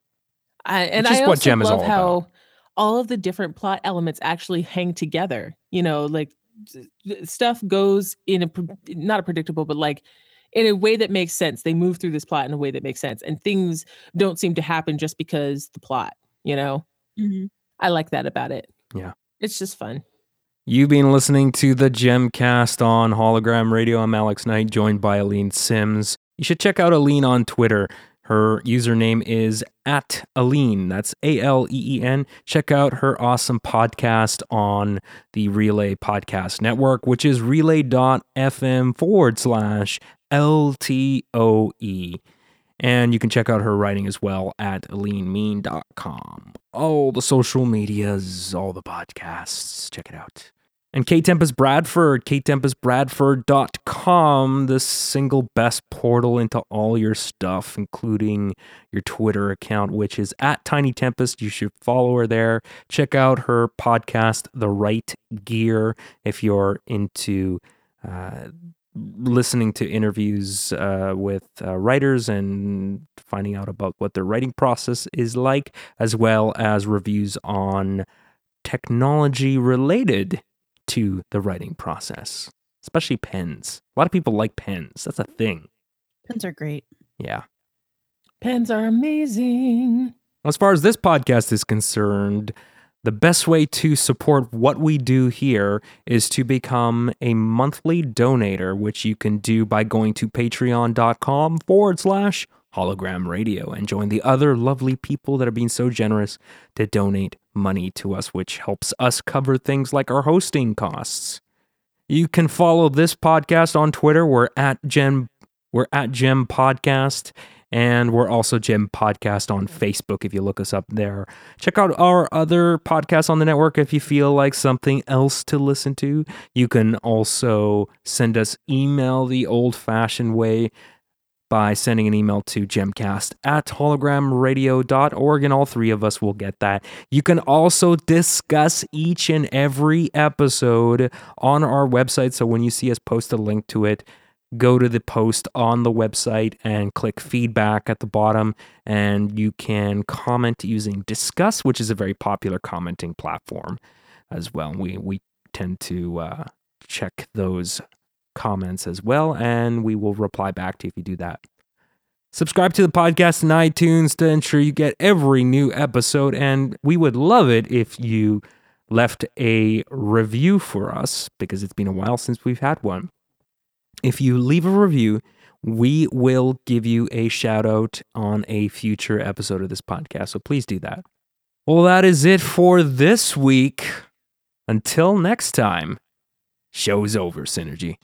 C: I, and
A: Which is
C: I
A: what
C: also
A: Jem is
C: love
A: all
C: how
A: about.
C: all of the different plot elements actually hang together. You know, like s- s- stuff goes in a not a predictable, but like in a way that makes sense. They move through this plot in a way that makes sense, and things don't seem to happen just because the plot. You know,
D: Mhm.
C: I like that about it.
A: Yeah.
C: it's just fun.
A: You've been listening to the Jemcast on Hologram Radio. I'm Alex Knight, joined by Aleen Simms. You should check out Aleen on Twitter. Her username is at Aleen. That's A L E E N. Check out her awesome podcast on the Relay Podcast Network, which is relay.fm forward slash LTOE. And you can check out her writing as well at leanmean.com. All the social medias, all the podcasts. Check it out. And Kate Tempest Bradford, katetempestbradford.com, the single best portal into all your stuff, including your Twitter account, which is at Tiny Tempest. You should follow her there. Check out her podcast, The Right Gear, if you're into uh, listening to interviews uh, with uh, writers and finding out about what their writing process is like, as well as reviews on technology related to the writing process, especially pens. A lot of people like pens. That's a thing.
D: Pens are great.
A: Yeah.
C: Pens are amazing.
A: As far as this podcast is concerned, the best way to support what we do here is to become a monthly donator, which you can do by going to patreon.com forward slash hologram radio and join the other lovely people that are being so generous to donate money to us, which helps us cover things like our hosting costs. You can follow this podcast on Twitter. We're at Jem, we're at Gem Podcast. And we're also Jem Podcast on Facebook if you look us up there. Check out our other podcasts on the network if you feel like something else to listen to. You can also send us email the old fashioned way by sending an email to jemcast at hologramradio.org, and all three of us will get that. You can also Disqus each and every episode on our website. So when you see us post a link to it, go to the post on the website and click feedback at the bottom and you can comment using discuss which is a very popular commenting platform as well we we tend to uh, check those comments as well and we will reply back to you if you do that subscribe to the podcast in itunes to ensure you get every new episode and we would love it if you left a review for us because it's been a while since we've had one if you leave a review, we will give you a shout out on a future episode of this podcast. So please do that. Well, that is it for this week. Until next time, show's over, Synergy.